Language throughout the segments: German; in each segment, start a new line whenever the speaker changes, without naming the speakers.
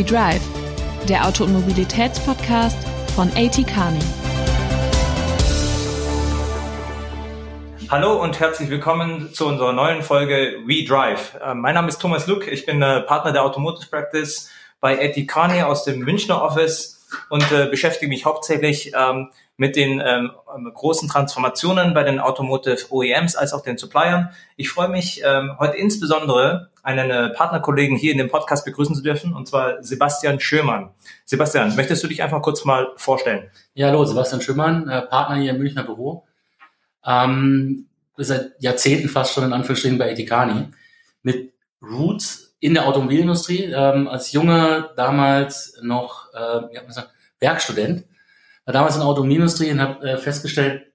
We Drive, der Auto- und Mobilitätspodcast von AT Kearney.
Hallo und herzlich willkommen zu unserer neuen Folge We Drive. Äh, mein Name ist Thomas Luck, ich bin äh, Partner der Automotive Practice bei AT Kearney aus dem Münchner Office und äh, beschäftige mich hauptsächlich ähm, mit den ähm, großen Transformationen bei den Automotive OEMs als auch den Suppliern. Ich freue mich ähm, heute insbesondere einen äh, Partnerkollegen hier in dem Podcast begrüßen zu dürfen, und zwar Sebastian Schömann. Sebastian, möchtest du dich einfach kurz mal vorstellen?
Ja, hallo, Sebastian Schömann, äh, Partner hier im Münchner Büro. Ähm, seit Jahrzehnten fast schon in Anführungsstrichen bei Etikani mit Roots in der Automobilindustrie. Ähm, als Junge damals noch äh, gesagt, Werkstudent war damals in der Automobilindustrie und habe äh, festgestellt,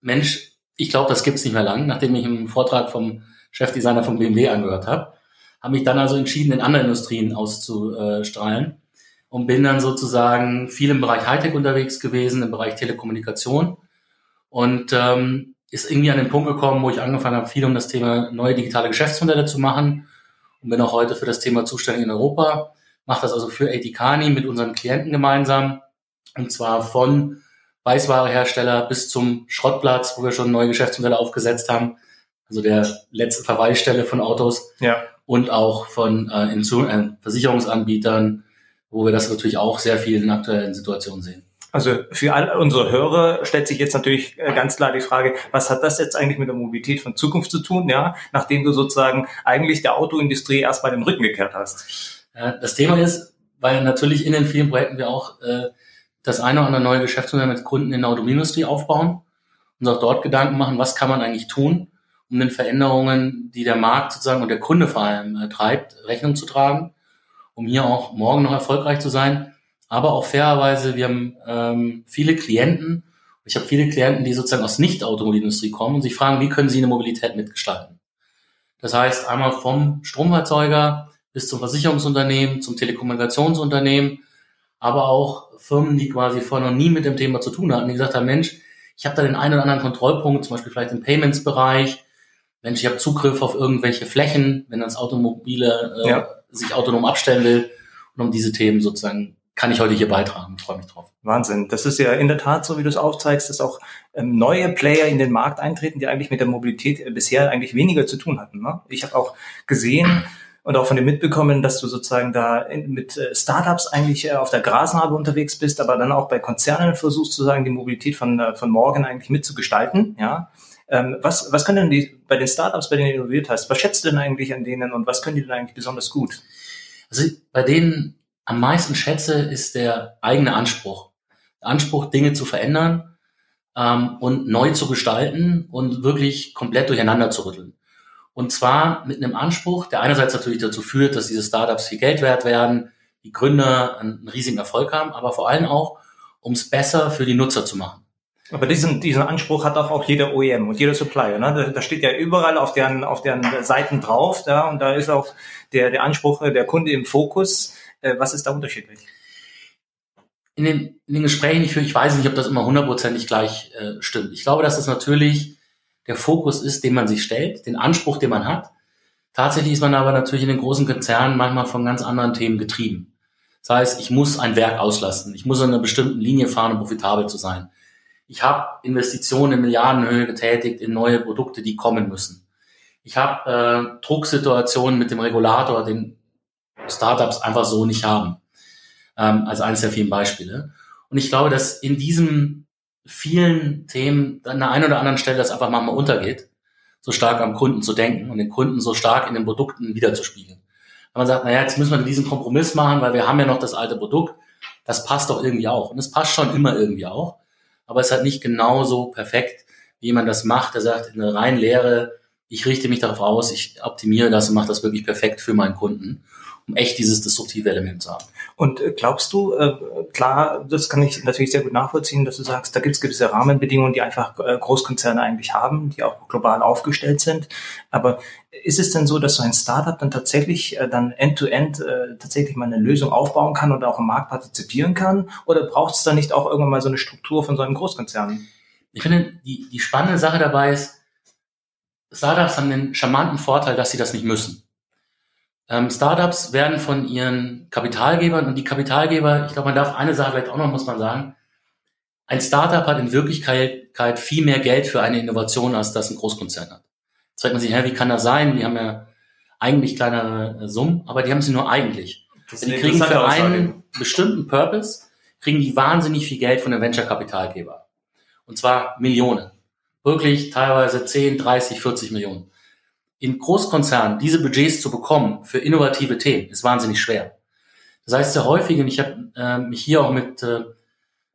Mensch, ich glaube, das gibt's nicht mehr lang, nachdem ich einen Vortrag vom Chefdesigner von BMW angehört habe. Habe mich dann also entschieden, in andere Industrien auszustrahlen und bin dann sozusagen viel im Bereich Hightech unterwegs gewesen, im Bereich Telekommunikation und ähm, ist irgendwie an den Punkt gekommen, wo ich angefangen habe, viel um das Thema neue digitale Geschäftsmodelle zu machen und bin auch heute für das Thema zuständig in Europa. Mache das also für Etikani mit unseren Klienten gemeinsam und zwar von Weißwarehersteller bis zum Schrottplatz, wo wir schon neue Geschäftsmodelle aufgesetzt haben. Also der letzten Verweisstelle von Autos.
Ja.
Und auch von äh, äh, Versicherungsanbietern, wo wir das natürlich auch sehr viel in aktuellen Situationen sehen.
Also für all unsere Hörer stellt sich jetzt natürlich äh, ganz klar die Frage, was hat das jetzt eigentlich mit der Mobilität von Zukunft zu tun, ja, nachdem du sozusagen eigentlich der Autoindustrie erstmal den Rücken gekehrt hast?
Das Thema ist, weil natürlich in den vielen Projekten wir auch äh, das eine oder andere neue Geschäftsmodell mit Kunden in der Automobilindustrie aufbauen und auch dort Gedanken machen, was kann man eigentlich tun, den Veränderungen, die der Markt sozusagen und der Kunde vor allem äh, treibt, Rechnung zu tragen, um hier auch morgen noch erfolgreich zu sein. Aber auch fairerweise, wir haben ähm, viele Klienten, ich habe viele Klienten, die sozusagen aus Nicht-Automobilindustrie kommen und sich fragen, wie können sie eine Mobilität mitgestalten. Das heißt, einmal vom Stromerzeuger bis zum Versicherungsunternehmen, zum Telekommunikationsunternehmen, aber auch Firmen, die quasi vorher noch nie mit dem Thema zu tun hatten, die gesagt haben, Mensch, ich habe da den einen oder anderen Kontrollpunkt, zum Beispiel vielleicht im Payments-Bereich. Mensch, ich habe Zugriff auf irgendwelche Flächen, wenn das Automobile äh, ja. sich autonom abstellen will. Und um diese Themen sozusagen kann ich heute hier beitragen. Ich freue mich drauf.
Wahnsinn. Das ist ja in der Tat so, wie du es aufzeigst, dass auch ähm, neue Player in den Markt eintreten, die eigentlich mit der Mobilität äh, bisher eigentlich weniger zu tun hatten. Ne? Ich habe auch gesehen, und auch von dir mitbekommen, dass du sozusagen da mit äh, Startups eigentlich äh, auf der Grasnarbe unterwegs bist, aber dann auch bei Konzernen versuchst, sozusagen die Mobilität von, äh, von morgen eigentlich mitzugestalten, ja. Ähm, was, was können denn die bei den Startups, bei denen du innoviert hast, was schätzt du denn eigentlich an denen und was können die denn eigentlich besonders gut?
Also bei denen am meisten schätze, ist der eigene Anspruch. Der Anspruch, Dinge zu verändern ähm, und neu zu gestalten und wirklich komplett durcheinander zu rütteln. Und zwar mit einem Anspruch, der einerseits natürlich dazu führt, dass diese Startups viel Geld wert werden, die Gründer einen riesigen Erfolg haben, aber vor allem auch, um es besser für die Nutzer zu machen.
Aber diesen, diesen Anspruch hat auch, auch jeder OEM und jeder Supplier. Ne? Da, da steht ja überall auf deren, auf deren Seiten drauf. Ja? Und da ist auch der, der Anspruch der Kunde im Fokus. Äh, was ist da unterschiedlich?
In den, in den Gesprächen, ich, ich weiß nicht, ob das immer hundertprozentig gleich äh, stimmt. Ich glaube, dass das natürlich der Fokus ist, den man sich stellt, den Anspruch, den man hat. Tatsächlich ist man aber natürlich in den großen Konzernen manchmal von ganz anderen Themen getrieben. Das heißt, ich muss ein Werk auslasten, ich muss in einer bestimmten Linie fahren, um profitabel zu sein. Ich habe Investitionen in Milliardenhöhe getätigt in neue Produkte, die kommen müssen. Ich habe äh, Drucksituationen mit dem Regulator, den Startups einfach so nicht haben. Ähm, als eines der vielen Beispiele. Und ich glaube, dass in diesem vielen Themen an der einen oder anderen Stelle das einfach mal untergeht, so stark am Kunden zu denken und den Kunden so stark in den Produkten wiederzuspiegeln. Wenn man sagt, naja, jetzt müssen wir diesen Kompromiss machen, weil wir haben ja noch das alte Produkt, das passt doch irgendwie auch. Und es passt schon immer irgendwie auch, aber es ist halt nicht genauso perfekt, wie man das macht. Der sagt, in der reinen Lehre, ich richte mich darauf aus, ich optimiere das und mache das wirklich perfekt für meinen Kunden um echt dieses disruptive Element zu haben.
Und äh, glaubst du, äh, klar, das kann ich natürlich sehr gut nachvollziehen, dass du sagst, da gibt es gewisse Rahmenbedingungen, die einfach äh, Großkonzerne eigentlich haben, die auch global aufgestellt sind. Aber ist es denn so, dass so ein Startup dann tatsächlich dann end-to-end -end, tatsächlich mal eine Lösung aufbauen kann und auch im Markt partizipieren kann? Oder braucht es da nicht auch irgendwann mal so eine Struktur von so einem Großkonzern?
Ich finde, die, die spannende Sache dabei ist, Startups haben den charmanten Vorteil, dass sie das nicht müssen. Ähm, Startups werden von ihren Kapitalgebern und die Kapitalgeber, ich glaube, man darf eine Sache vielleicht auch noch, muss man sagen, ein Startup hat in Wirklichkeit viel mehr Geld für eine Innovation, als das ein Großkonzern hat. Jetzt fragt man sich, hä, wie kann das sein? Die haben ja eigentlich kleinere äh, Summen, aber die haben sie nur eigentlich. Die kriegen für einen bestimmten Purpose, kriegen die wahnsinnig viel Geld von den Venture-Kapitalgeber. Und zwar Millionen. Wirklich teilweise 10, 30, 40 Millionen. In Großkonzernen diese Budgets zu bekommen für innovative Themen ist wahnsinnig schwer. Das heißt sehr häufig, und ich habe äh, mich hier auch mit äh,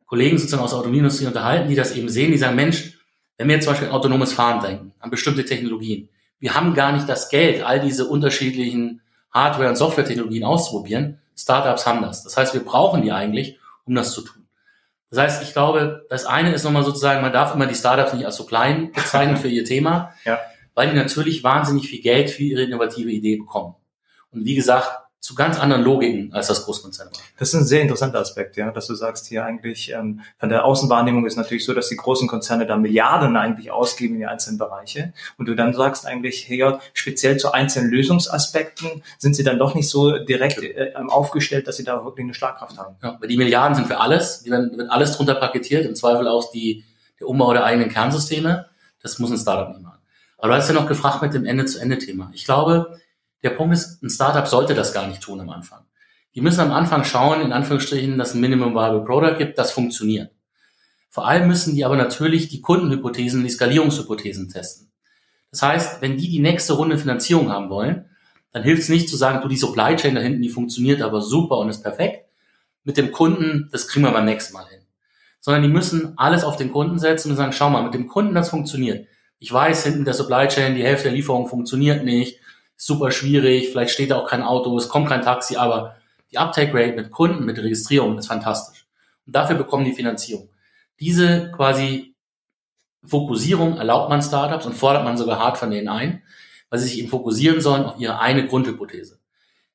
Kollegen sozusagen aus der Automobilindustrie unterhalten, die das eben sehen, die sagen, Mensch, wenn wir jetzt zum Beispiel autonomes Fahren denken, an bestimmte Technologien, wir haben gar nicht das Geld, all diese unterschiedlichen Hardware- und Software-Technologien auszuprobieren. Startups haben das. Das heißt, wir brauchen die eigentlich, um das zu tun. Das heißt, ich glaube, das eine ist nochmal sozusagen, man darf immer die Startups nicht als so klein bezeichnen für ihr Thema, ja. Weil die natürlich wahnsinnig viel Geld für ihre innovative Idee bekommen. Und wie gesagt, zu ganz anderen Logiken als das Großkonzern war.
Das ist ein sehr interessanter Aspekt, ja, dass du sagst hier eigentlich ähm, von der Außenwahrnehmung ist natürlich so, dass die großen Konzerne da Milliarden eigentlich ausgeben in die einzelnen Bereiche und du dann sagst eigentlich hier speziell zu einzelnen Lösungsaspekten sind sie dann doch nicht so direkt äh, aufgestellt, dass sie da wirklich eine Schlagkraft haben.
Ja, weil die Milliarden sind für alles, die werden, wird alles drunter paketiert, im Zweifel auch die der Umbau der eigenen Kernsysteme. Das muss ein Startup nicht machen. Aber du hast ja noch gefragt mit dem Ende-zu-Ende-Thema. Ich glaube, der Punkt ist, ein Startup sollte das gar nicht tun am Anfang. Die müssen am Anfang schauen, in Anführungsstrichen, dass ein Minimum Viable Product gibt, das funktioniert. Vor allem müssen die aber natürlich die Kundenhypothesen, die Skalierungshypothesen testen. Das heißt, wenn die die nächste Runde Finanzierung haben wollen, dann hilft es nicht zu sagen, du, die Supply Chain da hinten, die funktioniert aber super und ist perfekt. Mit dem Kunden, das kriegen wir beim nächsten Mal hin. Sondern die müssen alles auf den Kunden setzen und sagen, schau mal, mit dem Kunden das funktioniert. Ich weiß, hinten der Supply Chain, die Hälfte der Lieferung funktioniert nicht super schwierig, vielleicht steht da auch kein Auto, es kommt kein Taxi, aber die Uptake Rate mit Kunden, mit Registrierung ist fantastisch. Und dafür bekommen die Finanzierung. Diese quasi Fokussierung erlaubt man Startups und fordert man sogar hart von denen ein, weil sie sich eben fokussieren sollen auf ihre eine Grundhypothese.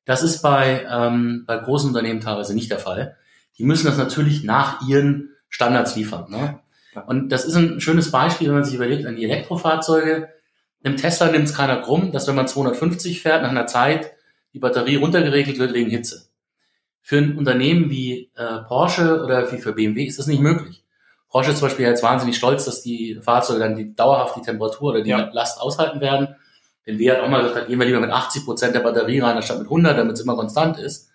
Das ist bei, ähm, bei großen Unternehmen teilweise nicht der Fall. Die müssen das natürlich nach ihren Standards liefern. Ne? Und das ist ein schönes Beispiel, wenn man sich überlegt an die Elektrofahrzeuge. Im Tesla nimmt es keiner krumm, dass wenn man 250 fährt, nach einer Zeit die Batterie runtergeregelt wird wegen Hitze. Für ein Unternehmen wie äh, Porsche oder wie für BMW ist das nicht möglich. Porsche ist zum Beispiel jetzt wahnsinnig stolz, dass die Fahrzeuge dann die, dauerhaft die Temperatur oder die ja. Last aushalten werden. Denn wir hat auch mal gesagt, da gehen wir lieber mit 80 Prozent der Batterie rein, anstatt mit 100, damit es immer konstant ist.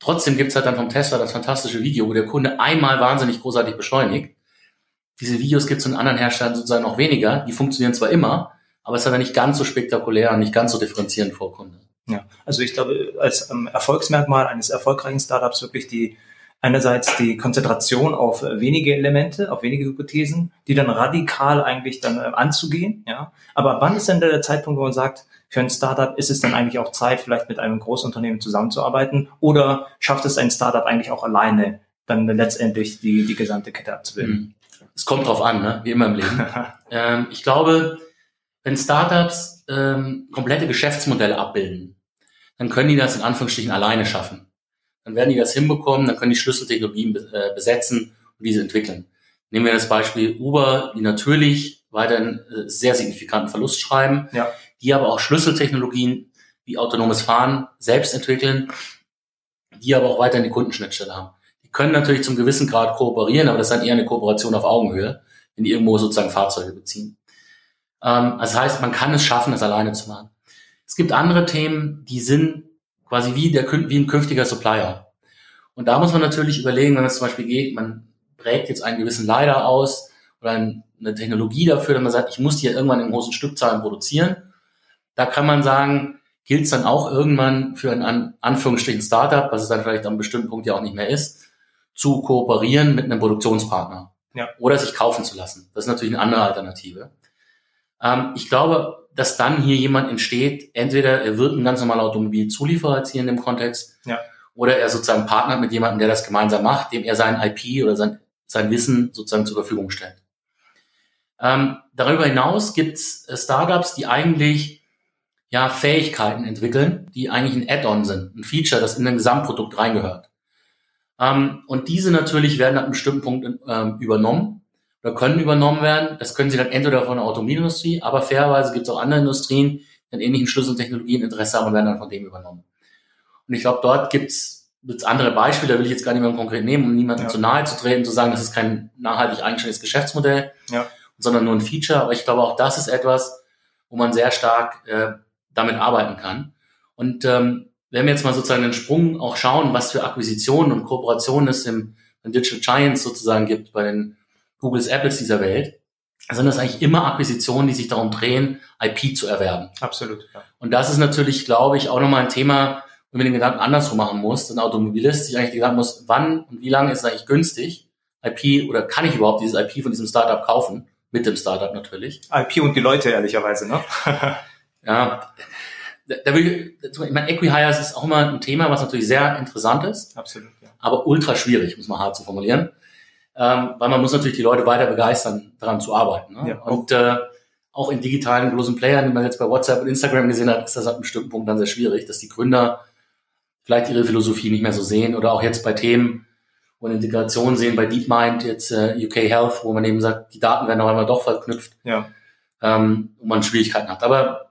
Trotzdem gibt's halt dann vom Tesla das fantastische Video, wo der Kunde einmal wahnsinnig großartig beschleunigt. Diese Videos gibt's von anderen Herstellern sozusagen noch weniger. Die funktionieren zwar immer, aber es ist aber nicht ganz so spektakulär und nicht ganz so differenzierend vor Kunde.
Ja, also ich glaube, als ähm, Erfolgsmerkmal eines erfolgreichen Startups wirklich die einerseits die Konzentration auf wenige Elemente, auf wenige Hypothesen, die dann radikal eigentlich dann äh, anzugehen, ja. Aber wann ist denn der Zeitpunkt, wo man sagt, für ein Startup ist es dann eigentlich auch Zeit, vielleicht mit einem Großunternehmen zusammenzuarbeiten oder schafft es ein Startup eigentlich auch alleine dann letztendlich die, die gesamte Kette abzubilden?
Es kommt drauf an, ne? wie immer im Leben. ähm, ich glaube, wenn Startups ähm, komplette Geschäftsmodelle abbilden, dann können die das in Anführungsstrichen alleine schaffen. Dann werden die das hinbekommen, dann können die Schlüsseltechnologien äh, besetzen und diese entwickeln. Nehmen wir das Beispiel Uber, die natürlich weiterhin äh, sehr signifikanten Verlust schreiben, ja. die aber auch Schlüsseltechnologien wie autonomes Fahren selbst entwickeln, die aber auch weiterhin die Kundenschnittstelle haben. Können natürlich zum gewissen Grad kooperieren, aber das ist dann eher eine Kooperation auf Augenhöhe, wenn die irgendwo sozusagen Fahrzeuge beziehen. Ähm, das heißt, man kann es schaffen, es alleine zu machen. Es gibt andere Themen, die sind quasi wie, der, wie ein künftiger Supplier. Und da muss man natürlich überlegen, wenn es zum Beispiel geht, man prägt jetzt einen gewissen Leiter aus oder eine Technologie dafür, dass man sagt, ich muss die ja irgendwann in großen Stückzahlen produzieren. Da kann man sagen, gilt es dann auch irgendwann für ein Anführungsstrichen Startup, was es dann vielleicht an einem bestimmten Punkt ja auch nicht mehr ist, zu kooperieren mit einem Produktionspartner. Ja. Oder sich kaufen zu lassen. Das ist natürlich eine andere Alternative. Ähm, ich glaube, dass dann hier jemand entsteht, entweder er wird ein ganz normaler Automobilzulieferer jetzt hier in dem Kontext, ja. oder er sozusagen partnert mit jemandem, der das gemeinsam macht, dem er sein IP oder sein, sein Wissen sozusagen zur Verfügung stellt. Ähm, darüber hinaus gibt es äh, Startups, die eigentlich ja Fähigkeiten entwickeln, die eigentlich ein Add-on sind, ein Feature, das in ein Gesamtprodukt reingehört. Ähm, und diese natürlich werden ab einem bestimmten Punkt ähm, übernommen oder können übernommen werden. Das können sie dann entweder von der Automobilindustrie, aber fairerweise gibt es auch andere Industrien, die an ähnlichen Schlüsseltechnologien Interesse haben und werden dann von dem übernommen. Und ich glaube, dort gibt's jetzt andere Beispiele, da will ich jetzt gar nicht mehr konkret nehmen, um niemandem ja. zu nahe zu treten, zu sagen, das ist kein nachhaltig eigenständiges Geschäftsmodell, ja. sondern nur ein Feature. Aber ich glaube, auch das ist etwas, wo man sehr stark äh, damit arbeiten kann. Und ähm, wenn wir jetzt mal sozusagen den Sprung auch schauen, was für Akquisitionen und Kooperationen es im, im Digital Giants sozusagen gibt bei den Googles, Apples dieser Welt, sind das eigentlich immer Akquisitionen, die sich darum drehen, IP zu erwerben.
Absolut. Ja.
Und das ist natürlich, glaube ich, auch nochmal ein Thema, wenn man den Gedanken andersrum machen muss. Ein Automobilist sich eigentlich Gedanken muss, wann und wie lange ist es eigentlich günstig, IP oder kann ich überhaupt dieses IP von diesem Startup kaufen? Mit dem Startup natürlich.
IP und die Leute, ehrlicherweise, ne?
ja. Da will ich, ich meine, Equihires ist auch immer ein Thema, was natürlich sehr interessant ist.
Absolut, ja.
Aber ultra schwierig, muss man hart zu formulieren ähm, weil man muss natürlich die Leute weiter begeistern, daran zu arbeiten. Ne? Ja. Und äh, auch in digitalen großen Playern, die man jetzt bei WhatsApp und Instagram gesehen hat, ist das ab einem bestimmten Punkt dann sehr schwierig, dass die Gründer vielleicht ihre Philosophie nicht mehr so sehen oder auch jetzt bei Themen, wo eine Integration sehen, bei DeepMind, jetzt äh, UK Health, wo man eben sagt, die Daten werden auf einmal doch verknüpft,
ja.
ähm, und man Schwierigkeiten hat. Aber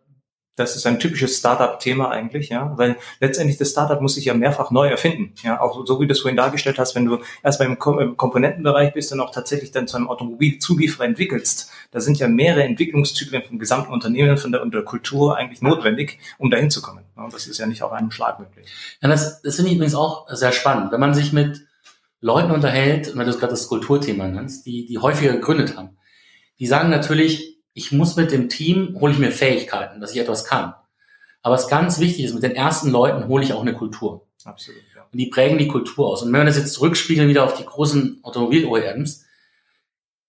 das ist ein typisches Startup-Thema eigentlich, ja, weil letztendlich das Startup muss sich ja mehrfach neu erfinden, ja, auch so wie du es vorhin dargestellt hast, wenn du erst beim Komponentenbereich bist und auch tatsächlich dann zu einem Automobilzulieferer entwickelst, da sind ja mehrere Entwicklungszyklen vom gesamten Unternehmen, von der, und der Kultur eigentlich notwendig, um dahin zu kommen. Ja, das ist ja nicht auf einen Schlag möglich.
Ja, das, das finde ich übrigens auch sehr spannend, wenn man sich mit Leuten unterhält, wenn du gerade das Kulturthema nennst, die, die häufiger gegründet haben, die sagen natürlich, ich muss mit dem Team, hole ich mir Fähigkeiten, dass ich etwas kann. Aber was ganz wichtig ist, mit den ersten Leuten hole ich auch eine Kultur.
Absolut. Ja.
Und die prägen die Kultur aus. Und wenn wir das jetzt zurückspiegeln wieder auf die großen Automobil-OEMs,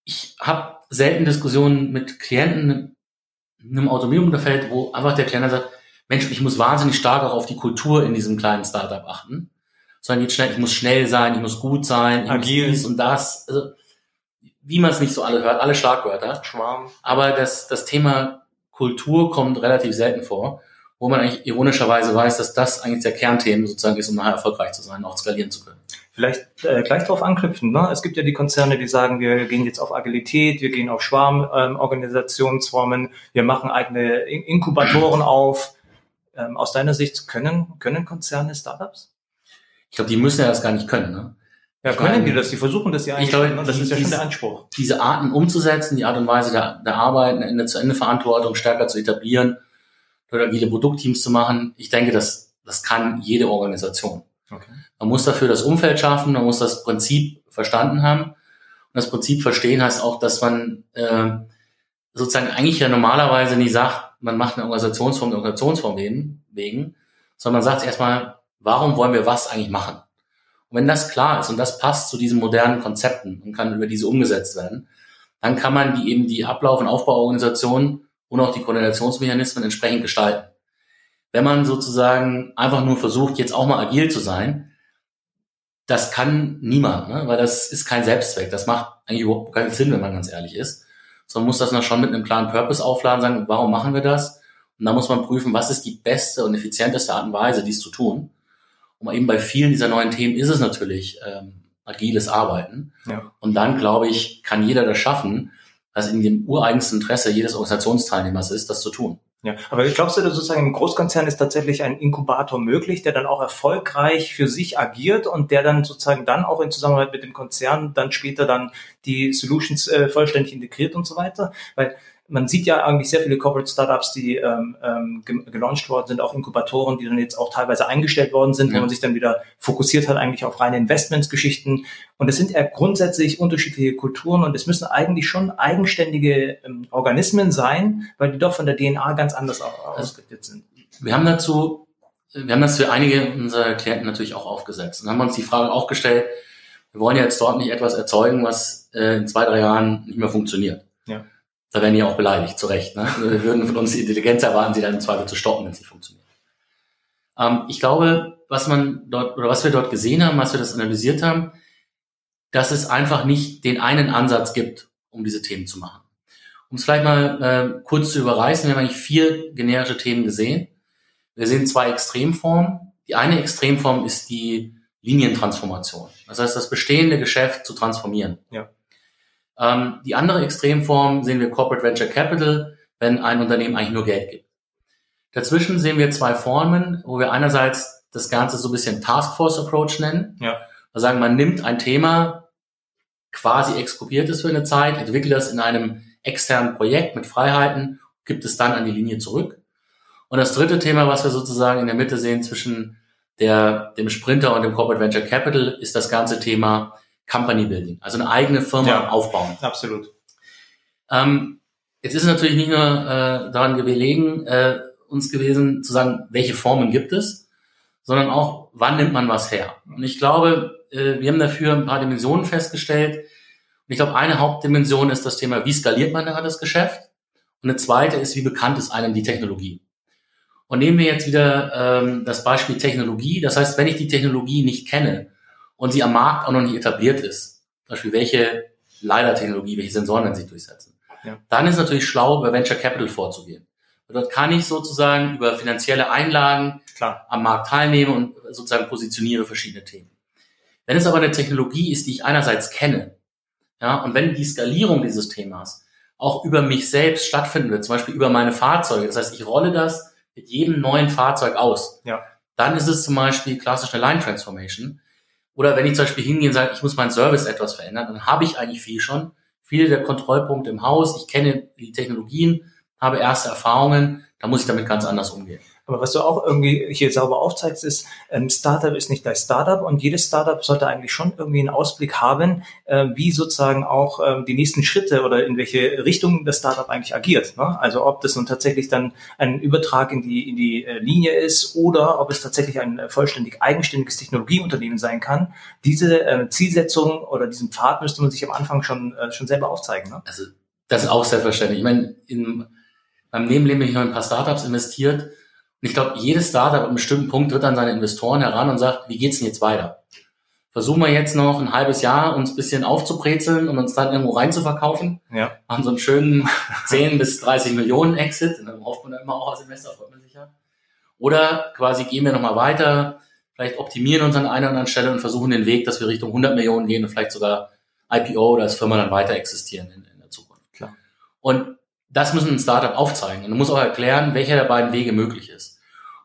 ich habe selten Diskussionen mit Klienten in einem Automobilumfeld, wo einfach der Klient sagt, Mensch, ich muss wahnsinnig stark auch auf die Kultur in diesem kleinen Startup achten. Sondern jetzt schnell, ich muss schnell sein, ich muss gut sein, ich
Agil.
muss dies und das. Also, wie man es nicht so alle hört, alle Schlagwörter.
Schwarm.
Aber das, das Thema Kultur kommt relativ selten vor, wo man eigentlich ironischerweise weiß, dass das eigentlich der Kernthema sozusagen ist, um nachher erfolgreich zu sein, auch skalieren zu können.
Vielleicht äh, gleich darauf anknüpfen. Ne? Es gibt ja die Konzerne, die sagen, wir gehen jetzt auf Agilität, wir gehen auf Schwarmorganisationsformen, ähm, wir machen eigene In Inkubatoren auf. Ähm, aus deiner Sicht können, können Konzerne Startups?
Ich glaube, die müssen ja das gar nicht können. Ne?
Ja, können die das? Die versuchen das ja
eigentlich. Ich glaube,
ne? das ist ja schon der Anspruch.
Diese Arten umzusetzen, die Art und Weise der, der Arbeit, eine Ende-zu-Ende-Verantwortung stärker zu etablieren, oder agile Produktteams zu machen. Ich denke, das, das kann jede Organisation. Okay. Man muss dafür das Umfeld schaffen, man muss das Prinzip verstanden haben. Und das Prinzip verstehen heißt auch, dass man äh, sozusagen eigentlich ja normalerweise nie sagt, man macht eine Organisationsform eine Organisationsform wegen, sondern man sagt erstmal, warum wollen wir was eigentlich machen? Und wenn das klar ist und das passt zu diesen modernen Konzepten und kann über diese umgesetzt werden, dann kann man die eben die Ablauf- und Aufbauorganisation und auch die Koordinationsmechanismen entsprechend gestalten. Wenn man sozusagen einfach nur versucht, jetzt auch mal agil zu sein, das kann niemand, ne? weil das ist kein Selbstzweck. Das macht eigentlich überhaupt keinen Sinn, wenn man ganz ehrlich ist. Sondern muss das dann schon mit einem klaren Purpose aufladen, sagen, warum machen wir das? Und dann muss man prüfen, was ist die beste und effizienteste Art und Weise, dies zu tun. Und eben bei vielen dieser neuen Themen ist es natürlich ähm, agiles Arbeiten. Ja. Und dann, glaube ich, kann jeder das schaffen, was in dem ureigensten Interesse jedes Organisationsteilnehmers ist, das zu tun.
Ja, aber glaubst du, dass sozusagen im Großkonzern ist tatsächlich ein Inkubator möglich, der dann auch erfolgreich für sich agiert und der dann sozusagen dann auch in Zusammenarbeit mit dem Konzern dann später dann die Solutions äh, vollständig integriert und so weiter? Weil man sieht ja eigentlich sehr viele Corporate Startups, die ähm, ähm, gelauncht worden sind, auch Inkubatoren, die dann jetzt auch teilweise eingestellt worden sind, ja. wo man sich dann wieder fokussiert hat eigentlich auf reine Investmentsgeschichten. Und es sind ja grundsätzlich unterschiedliche Kulturen und es müssen eigentlich schon eigenständige ähm, Organismen sein, weil die doch von der DNA ganz anders ausgerichtet sind.
Wir haben dazu, wir haben das für einige unserer Klienten natürlich auch aufgesetzt und haben uns die Frage auch gestellt, wir wollen ja jetzt dort nicht etwas erzeugen, was äh, in zwei, drei Jahren nicht mehr funktioniert.
Ja.
Da werden die auch beleidigt, zu Recht. Ne? Wir würden von uns die Intelligenz erwarten, sie dann im Zweifel zu stoppen, wenn es nicht funktioniert. Ähm, ich glaube, was man dort oder was wir dort gesehen haben, was wir das analysiert haben, dass es einfach nicht den einen Ansatz gibt, um diese Themen zu machen. Um es vielleicht mal äh, kurz zu überreißen, wir haben eigentlich vier generische Themen gesehen. Wir sehen zwei Extremformen. Die eine Extremform ist die Linientransformation. Das heißt, das bestehende Geschäft zu transformieren.
Ja.
Ähm, die andere Extremform sehen wir Corporate Venture Capital, wenn ein Unternehmen eigentlich nur Geld gibt. Dazwischen sehen wir zwei Formen, wo wir einerseits das Ganze so ein bisschen Taskforce Approach nennen.
Ja.
Wir sagen, man nimmt ein Thema, quasi expropriert es für eine Zeit, entwickelt das in einem externen Projekt mit Freiheiten, gibt es dann an die Linie zurück. Und das dritte Thema, was wir sozusagen in der Mitte sehen zwischen der, dem Sprinter und dem Corporate Venture Capital, ist das ganze Thema Company Building, also eine eigene Firma
Ja.
aufbauen.
Absolut.
Ähm, jetzt ist es natürlich nicht nur äh, daran gelegen, äh, uns gewesen zu sagen, welche Formen gibt es, sondern auch, wann nimmt man was her. Und ich glaube, äh, wir haben dafür ein paar Dimensionen festgestellt. Und ich glaube, eine Hauptdimension ist das Thema, wie skaliert man da das Geschäft? Und eine zweite ist, wie bekannt ist einem die Technologie? Und nehmen wir jetzt wieder ähm, das Beispiel Technologie. Das heißt, wenn ich die Technologie nicht kenne und sie am Markt auch noch nicht etabliert ist, zum Beispiel welche LiDAR-Technologie, welche Sensoren werden sich durchsetzen,
Ja.
dann ist natürlich schlau, über Venture Capital vorzugehen. Und dort kann ich sozusagen über finanzielle Einlagen
Klar.
am Markt teilnehme und sozusagen positioniere verschiedene Themen. Wenn es aber eine Technologie ist, die ich einerseits kenne, ja, und wenn die Skalierung dieses Themas auch über mich selbst stattfinden wird, zum Beispiel über meine Fahrzeuge, das heißt, ich rolle das mit jedem neuen Fahrzeug aus,
Ja.
dann ist es zum Beispiel klassisch eine Line Transformation. Oder wenn ich zum Beispiel hingehe und sage, ich muss meinen Service etwas verändern, dann habe ich eigentlich viel schon, viele der Kontrollpunkte im Haus, ich kenne die Technologien, habe erste Erfahrungen, da muss ich damit ganz anders umgehen.
Aber was du auch irgendwie hier sauber aufzeigst, ist, ein Startup ist nicht gleich Startup und jedes Startup sollte eigentlich schon irgendwie einen Ausblick haben, äh, wie sozusagen auch ähm, die nächsten Schritte oder in welche Richtung das Startup eigentlich agiert. Ne? Also ob das nun tatsächlich dann ein Übertrag in die, in die äh, Linie ist oder ob es tatsächlich ein äh, vollständig eigenständiges Technologieunternehmen sein kann. Diese äh, Zielsetzung oder diesen Pfad müsste man sich am Anfang schon, äh, schon selber aufzeigen. Ne?
Also das ist auch selbstverständlich. Ich meine, in, beim Nebenleben bin ich noch in ein paar Startups investiert. Und ich glaube, jedes Startup an einem bestimmten Punkt tritt an seine Investoren heran und sagt, wie geht's denn jetzt weiter? Versuchen wir jetzt noch ein halbes Jahr uns ein bisschen aufzubrezeln und uns dann irgendwo rein zu verkaufen.
Ja.
Machen so einen schönen 10 bis 30 Millionen Exit. Und dann hofft man dann immer auch als Investor, freut man sich ja. Oder quasi gehen wir nochmal weiter, vielleicht optimieren uns an einer oder anderen Stelle und versuchen den Weg, dass wir Richtung 100 Millionen gehen und vielleicht sogar IPO oder als Firma dann weiter existieren in, in der Zukunft.
Klar.
Und das müssen ein Startup aufzeigen. Und du musst auch erklären, welcher der beiden Wege möglich ist.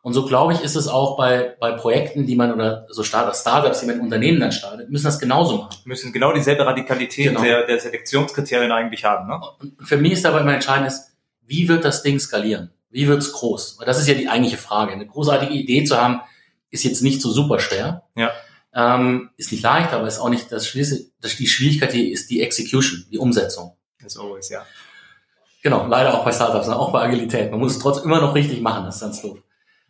Und so glaube ich, ist es auch bei, bei Projekten, die man oder so Start Startups, die man in Unternehmen dann startet, müssen das genauso machen.
Müssen genau dieselbe Radikalität
Genau.
der, der Selektionskriterien eigentlich haben. Ne?
Und für mich ist dabei immer entscheidend ist, wie wird das Ding skalieren? Wie wird es groß? Weil das ist ja die eigentliche Frage. Eine großartige Idee zu haben, ist jetzt nicht so super schwer.
Ja.
Ähm, ist nicht leicht, aber ist auch nicht das. Das, die Schwierigkeit hier ist die Execution, die Umsetzung.
As always, ja.
Genau, leider auch bei Startups, ne, auch bei Agilität. Man muss es trotzdem immer noch richtig machen, das ist ganz doof.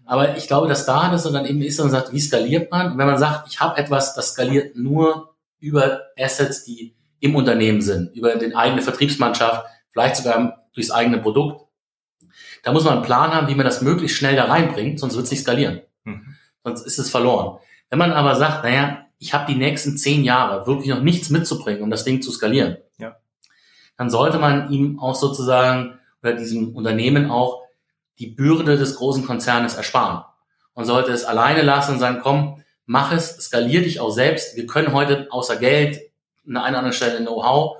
Aber ich glaube, dass da das dann eben ist und sagt, wie skaliert man? Und wenn man sagt, ich habe etwas, das skaliert nur über Assets, die im Unternehmen sind, über den eigene Vertriebsmannschaft, vielleicht sogar durchs eigene Produkt, da muss man einen Plan haben, wie man das möglichst schnell da reinbringt, sonst wird es nicht skalieren.
Mhm.
Sonst ist es verloren. Wenn man aber sagt, naja, ich habe die nächsten zehn Jahre wirklich noch nichts mitzubringen, um das Ding zu skalieren,
Ja.
dann sollte man ihm auch sozusagen oder diesem Unternehmen auch die Bürde des großen Konzernes ersparen und sollte es alleine lassen und sagen, komm, mach es, skalier dich auch selbst. Wir können heute außer Geld an einer anderen Stelle Know-how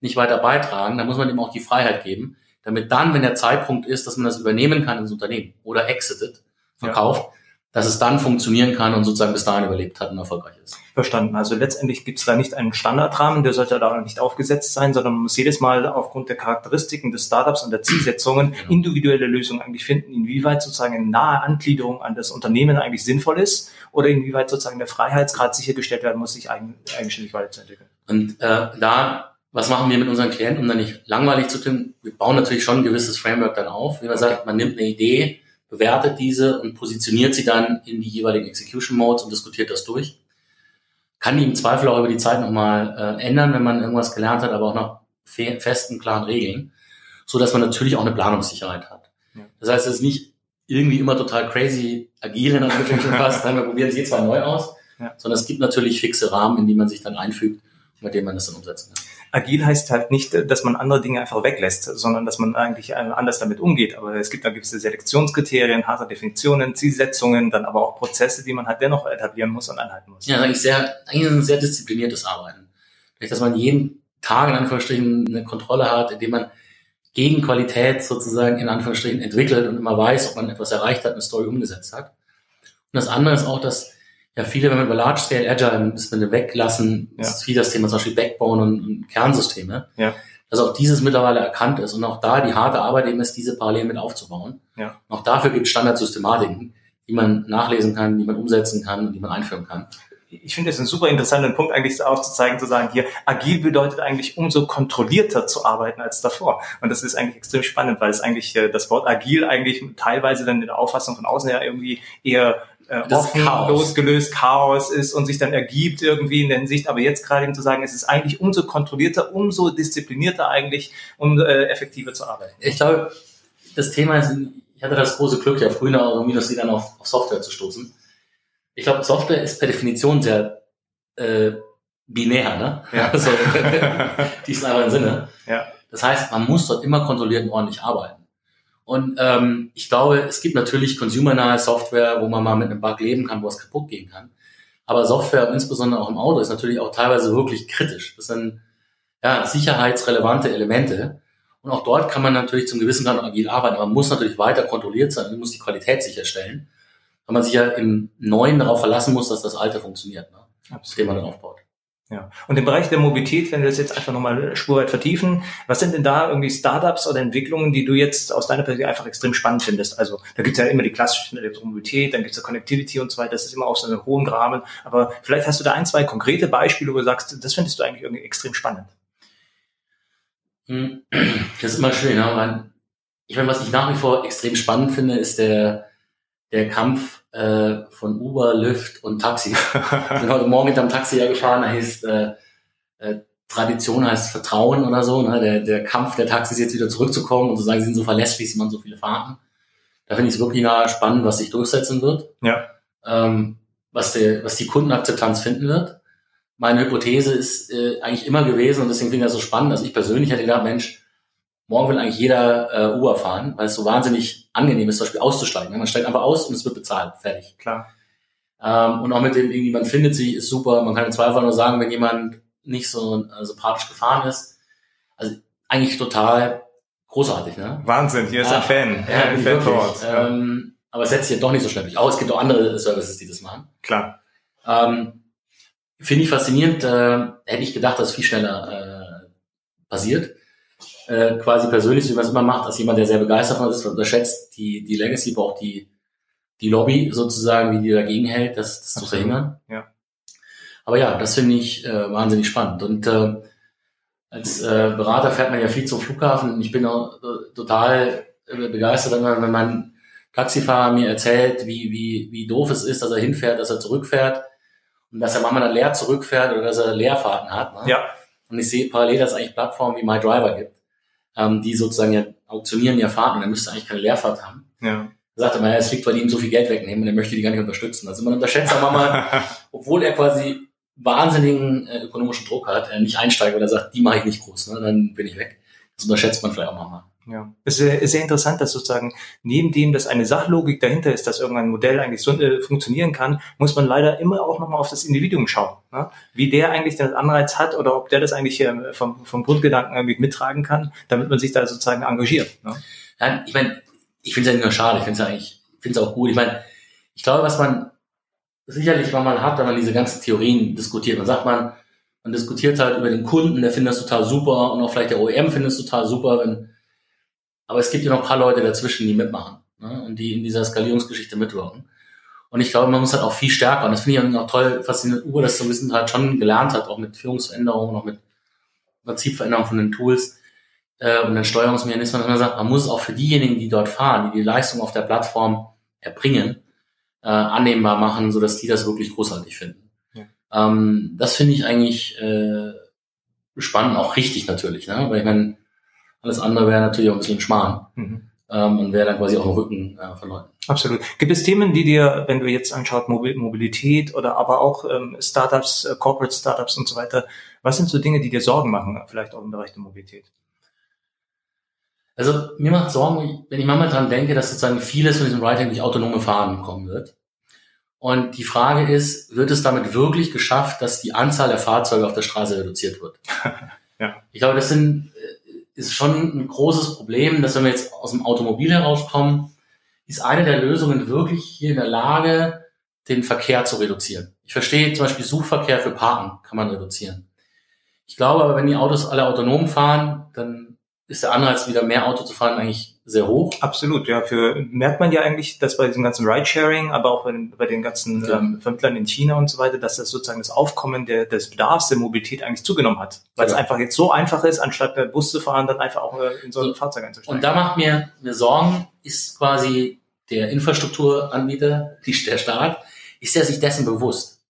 nicht weiter beitragen. Da muss man ihm auch die Freiheit geben, damit dann, wenn der Zeitpunkt ist, dass man das übernehmen kann ins Unternehmen oder exitet, verkauft, dass es dann funktionieren kann und sozusagen bis dahin überlebt hat und erfolgreich ist.
Verstanden. Also letztendlich gibt es da nicht einen Standardrahmen, der sollte da nicht aufgesetzt sein, sondern man muss jedes Mal aufgrund der Charakteristiken des Startups und der Zielsetzungen
Genau.
individuelle Lösungen eigentlich finden, inwieweit sozusagen eine nahe Angliederung an das Unternehmen eigentlich sinnvoll ist oder inwieweit sozusagen der Freiheitsgrad sichergestellt werden muss, sich eigen, eigenständig weiterzuentwickeln.
Und äh, da, was machen wir mit unseren Klienten, um dann nicht langweilig zu tun? Wir bauen natürlich schon ein gewisses Framework dann auf. Wie man sagt, man nimmt eine Idee, bewertet diese und positioniert sie dann in die jeweiligen Execution Modes und diskutiert das durch. Kann die im Zweifel auch über die Zeit nochmal äh, ändern, wenn man irgendwas gelernt hat, aber auch nach fe festen, klaren Regeln, so dass man natürlich auch eine Planungssicherheit hat.
Ja.
Das heißt, es ist nicht irgendwie immer total crazy agil in Anführungsstrichen fast, nein, wir probieren es jetzt zwar neu aus,
Ja.
sondern es gibt natürlich fixe Rahmen, in die man sich dann einfügt mit denen man das dann umsetzen kann.
Agil heißt halt nicht, dass man andere Dinge einfach weglässt, sondern dass man eigentlich äh, anders damit umgeht. Aber es gibt da gewisse Selektionskriterien, harte Definitionen, Zielsetzungen, dann aber auch Prozesse, die man halt dennoch etablieren muss und einhalten muss.
Ja, eigentlich sehr, eigentlich ein sehr diszipliniertes Arbeiten. Vielleicht, dass man jeden Tag in Anführungsstrichen eine Kontrolle hat, indem man gegen Qualität sozusagen in Anführungsstrichen entwickelt und immer weiß, ob man etwas erreicht hat, eine Story umgesetzt hat. Und das andere ist auch, dass ja viele, wenn man über Large Scale Agile ein bisschen weglassen, ja. ist viel das Thema zum Beispiel Backbone und, und Kernsysteme. Ja. Dass auch dieses mittlerweile erkannt ist und auch da die harte Arbeit eben ist, diese parallel mit aufzubauen. Ja. auch dafür gibt es Standardsystematiken, die man nachlesen kann, die man umsetzen kann, die man einführen kann
ich finde es einen super interessanten Punkt, eigentlich aufzuzeigen, zu sagen, hier, agil bedeutet eigentlich umso kontrollierter zu arbeiten als davor. Und das ist eigentlich extrem spannend, weil es eigentlich, äh, das Wort agil eigentlich teilweise dann in der Auffassung von außen ja irgendwie eher äh, offen, Chaos. losgelöst, Chaos ist und sich dann ergibt irgendwie in der Hinsicht. Aber jetzt gerade eben zu sagen, es ist eigentlich umso kontrollierter, umso disziplinierter eigentlich, um äh, effektiver zu arbeiten.
Ich glaube, das Thema ist, ich hatte das große Glück, ja früher auch irgendwie, dass sie dann auf, auf Software zu stoßen ich glaube, Software ist per Definition sehr äh, binär, ne? Ja. Also, diesen anderen Sinne. Ja. Das heißt, man muss dort immer kontrolliert und ordentlich arbeiten. Und ähm, ich glaube, es gibt natürlich consumernahe Software, wo man mal mit einem Bug leben kann, wo es kaputt gehen kann. Aber Software, insbesondere auch im Auto, ist natürlich auch teilweise wirklich kritisch. Das sind ja, sicherheitsrelevante Elemente. Und auch dort kann man natürlich zum gewissen Grad agil arbeiten. Aber man muss natürlich weiter kontrolliert sein, man muss die Qualität sicherstellen weil man sich ja im Neuen darauf verlassen muss, dass das Alte funktioniert, ne? Absolut. den man dann aufbaut.
Ja. Und im Bereich der Mobilität, wenn wir das jetzt einfach nochmal spurweit vertiefen, was sind denn da irgendwie Startups oder Entwicklungen, die du jetzt aus deiner Perspektive einfach extrem spannend findest? Also da gibt's ja immer die klassischen Elektromobilität, dann gibt's ja Connectivity und so weiter, das ist immer auf so einem hohen Rahmen. Aber vielleicht hast du da ein, zwei konkrete Beispiele, wo du sagst, das findest du eigentlich irgendwie extrem spannend.
Hm. Das ist immer schön, ne? ich meine, was ich nach wie vor extrem spannend finde, ist der der Kampf äh, von Uber, Lyft und Taxi. ich bin heute Morgen mit einem Taxi gefahren, da heißt äh, äh, Tradition heißt Vertrauen oder so. Ne? Der, der Kampf der Taxis jetzt wieder zurückzukommen und zu sagen, sie sind so verlässlich, sie machen so viele Fahrten. Da finde ich es wirklich nah spannend, was sich durchsetzen wird. Ja. Ähm, was, der, was die Kundenakzeptanz finden wird. Meine Hypothese ist äh, eigentlich immer gewesen und deswegen finde ich das so spannend, dass ich persönlich hätte gedacht, Mensch, morgen will eigentlich jeder äh, Uber fahren, weil es so wahnsinnig angenehm ist, zum Beispiel auszusteigen. Man steigt einfach aus und es wird bezahlt. Fertig.
Klar.
Ähm, und auch mit dem, irgendwie, man findet sich, ist super. Man kann im Zweifel nur sagen, wenn jemand nicht so äh, sympathisch gefahren ist. Also eigentlich total großartig, ne?
Wahnsinn, hier ist
ja,
ein Fan.
Ja, ein Fan Ort. Ähm, aber es setzt sich ja doch nicht so schnell durch. Auch es gibt auch andere Services, die das machen.
Klar.
Ähm, Finde ich faszinierend. Äh, hätte ich gedacht, dass viel schneller äh, passiert äh, quasi persönlich, wie man es immer macht, als jemand, der sehr begeistert von ist, unterschätzt die, die Legacy, aber auch die, die Lobby sozusagen, wie die dagegen hält, das, das zu verhindern. Ja. Aber ja, das finde ich äh, wahnsinnig spannend. Und äh, als äh, Berater fährt man ja viel zum Flughafen und ich bin auch äh, total äh, begeistert, wenn, man, Taxifahrer mir erzählt, wie, wie, wie doof es ist, dass er hinfährt, dass er zurückfährt und dass er manchmal dann leer zurückfährt oder dass er Leerfahrten hat. Ne?
Ja.
Und ich sehe parallel, dass es eigentlich Plattformen wie MyDriver gibt ähm, die sozusagen ja auktionieren ja Fahrten und er müsste eigentlich keine Leerfahrt haben. Ja. Er sagte mal, ja, es liegt, weil die ihm so viel Geld wegnehmen und er möchte die gar nicht unterstützen. Also man unterschätzt aber mal, obwohl er quasi wahnsinnigen äh, ökonomischen Druck hat, er nicht einsteigt, weil er sagt, die mache ich nicht groß, ne, dann bin ich weg. Das unterschätzt man vielleicht auch mal.
Ja, es ist sehr interessant, dass sozusagen neben dem, dass eine Sachlogik dahinter ist, dass irgendein Modell eigentlich so äh, funktionieren kann, muss man leider immer auch nochmal auf das Individuum schauen. Ne? Wie der eigentlich den Anreiz hat oder ob der das eigentlich äh, vom, vom Grundgedanken irgendwie mittragen kann, damit man sich da sozusagen engagiert. Ne?
Ja, ich meine, ich finde es ja nicht nur schade, ich finde es eigentlich, ich finde es auch gut. Ich meine, ich glaube, was man sicherlich mal hat, wenn man diese ganzen Theorien diskutiert, man sagt man, man diskutiert halt über den Kunden, der findet das total super und auch vielleicht der OEM findet es total super, wenn aber es gibt ja noch ein paar Leute dazwischen, die mitmachen ne? und die in dieser Skalierungsgeschichte mitwirken. Und ich glaube, man muss halt auch viel stärker, und das finde ich auch toll, faszinierend, Uber das so ein bisschen halt schon gelernt hat, auch mit Führungsveränderungen, auch mit Prinzipveränderungen von den Tools äh, und den Steuerungsmechanismen, dass man sagt, man muss es auch für diejenigen, die dort fahren, die die Leistung auf der Plattform erbringen, äh, annehmbar machen, so dass die das wirklich großartig finden. Ja. Ähm, das finde ich eigentlich äh, spannend, auch richtig natürlich, ne? weil ich meine, alles andere wäre natürlich auch ein bisschen Schmarrn. Mhm. Ähm, und wäre dann quasi auch im Rücken äh, von Leuten.
Absolut. Gibt es Themen, die dir, wenn du jetzt anschaut, Mobilität oder aber auch ähm, Startups, äh, Corporate Startups und so weiter, was sind so Dinge, die dir Sorgen machen, vielleicht auch im Bereich der Mobilität?
Also mir macht Sorgen, wenn ich manchmal dran denke, dass sozusagen vieles von diesem Writing durch autonome Fahren kommen wird. Und die Frage ist, wird es damit wirklich geschafft, dass die Anzahl der Fahrzeuge auf der Straße reduziert wird? ja. Ich glaube, das sind ist schon ein großes Problem, dass wenn wir jetzt aus dem Automobil herauskommen, ist eine der Lösungen wirklich hier in der Lage, den Verkehr zu reduzieren. Ich verstehe zum Beispiel Suchverkehr für Parken kann man reduzieren. Ich glaube aber, wenn die Autos alle autonom fahren, dann ist der Anreiz, wieder mehr Auto zu fahren, eigentlich sehr hoch.
Absolut, ja. Für, merkt man ja eigentlich, dass bei diesem ganzen Ridesharing, aber auch bei den, bei den ganzen ja. ähm, Vermittlern in China und so weiter, dass das sozusagen das Aufkommen der, des Bedarfs der Mobilität eigentlich zugenommen hat. Weil ja. es einfach jetzt so einfach ist, anstatt Bus zu fahren, dann einfach auch in so ein Fahrzeug einzusteigen.
Und da macht mir, mir Sorgen, ist quasi der Infrastrukturanbieter, die, der Staat, ist er sich dessen bewusst.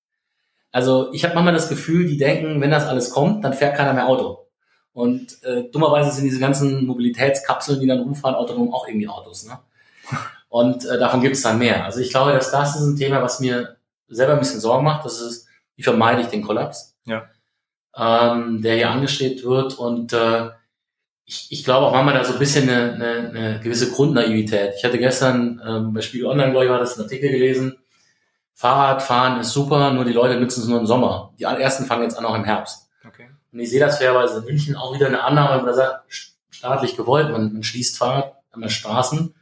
Also ich habe manchmal das Gefühl, die denken, wenn das alles kommt, dann fährt keiner mehr Auto. Und äh, dummerweise sind diese ganzen Mobilitätskapseln, die dann rumfahren, autonom auch irgendwie Autos. Ne? Und äh, davon gibt es dann mehr. Also ich glaube, dass das ist ein Thema, was mir selber ein bisschen Sorgen macht. Das ist, wie vermeide ich den Kollaps,
ja.
ähm, der hier angestrebt wird. Und äh, ich, ich glaube auch manchmal da so ein bisschen eine, eine, eine gewisse Grundnaivität. Ich hatte gestern ähm, bei Spiegel Online, glaube ich, war das ein Artikel gelesen. Fahrradfahren ist super, nur die Leute nutzen es nur im Sommer. Die ersten fangen jetzt an auch im Herbst. Und ich sehe das fairerweise in München auch wieder eine Annahme, man sagt, staatlich gewollt, man, man schließt Fahrrad an der Straßen,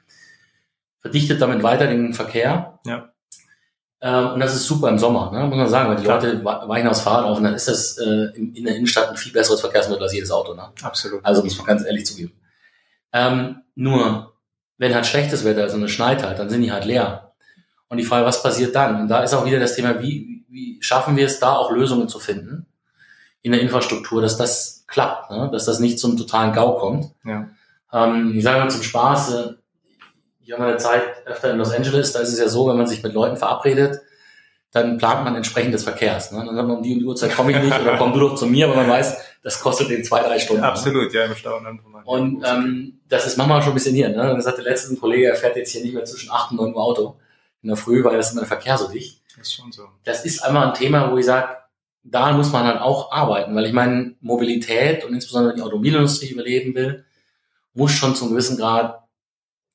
verdichtet damit weiter den Verkehr.
Ja.
Ähm, und das ist super im Sommer, ne? muss man sagen, weil die Klar. Leute weichen aufs Fahrrad auf und dann ist das äh, in, in, der Innenstadt ein viel besseres Verkehrsmittel als jedes Auto. Ne?
Absolut.
Also muss man ganz ehrlich zugeben. Ähm, nur, wenn halt schlechtes Wetter ist und es schneit halt, dann sind die halt leer. Und die Frage, was passiert dann? Und da ist auch wieder das Thema, wie, wie schaffen wir es da auch Lösungen zu finden? In der Infrastruktur, dass das klappt, ne? dass das nicht zum totalen GAU kommt.
Ja.
Ähm, ich sage mal zum Spaß, äh, ich habe meine Zeit öfter in Los Angeles, da ist es ja so, wenn man sich mit Leuten verabredet, dann plant man entsprechend des Verkehrs. Ne? Dann sagt man, um die und die Uhrzeit komme ich nicht oder komm du doch zu mir, aber man weiß, das kostet den zwei, drei Stunden.
Ja, ne? absolut, ne? ja, im Stau.
Und ähm, das ist manchmal schon ein bisschen hier. Ne? Dann sagt der letzte Kollege, er fährt jetzt hier nicht mehr zwischen 8 und 9 Uhr Auto in der Früh, weil das ist immer der Verkehr so dicht.
Das ist schon so.
Das ist einmal ein Thema, wo ich sage, da muss man dann auch arbeiten, weil ich meine, Mobilität und insbesondere die Automobilindustrie überleben will, muss schon zum gewissen Grad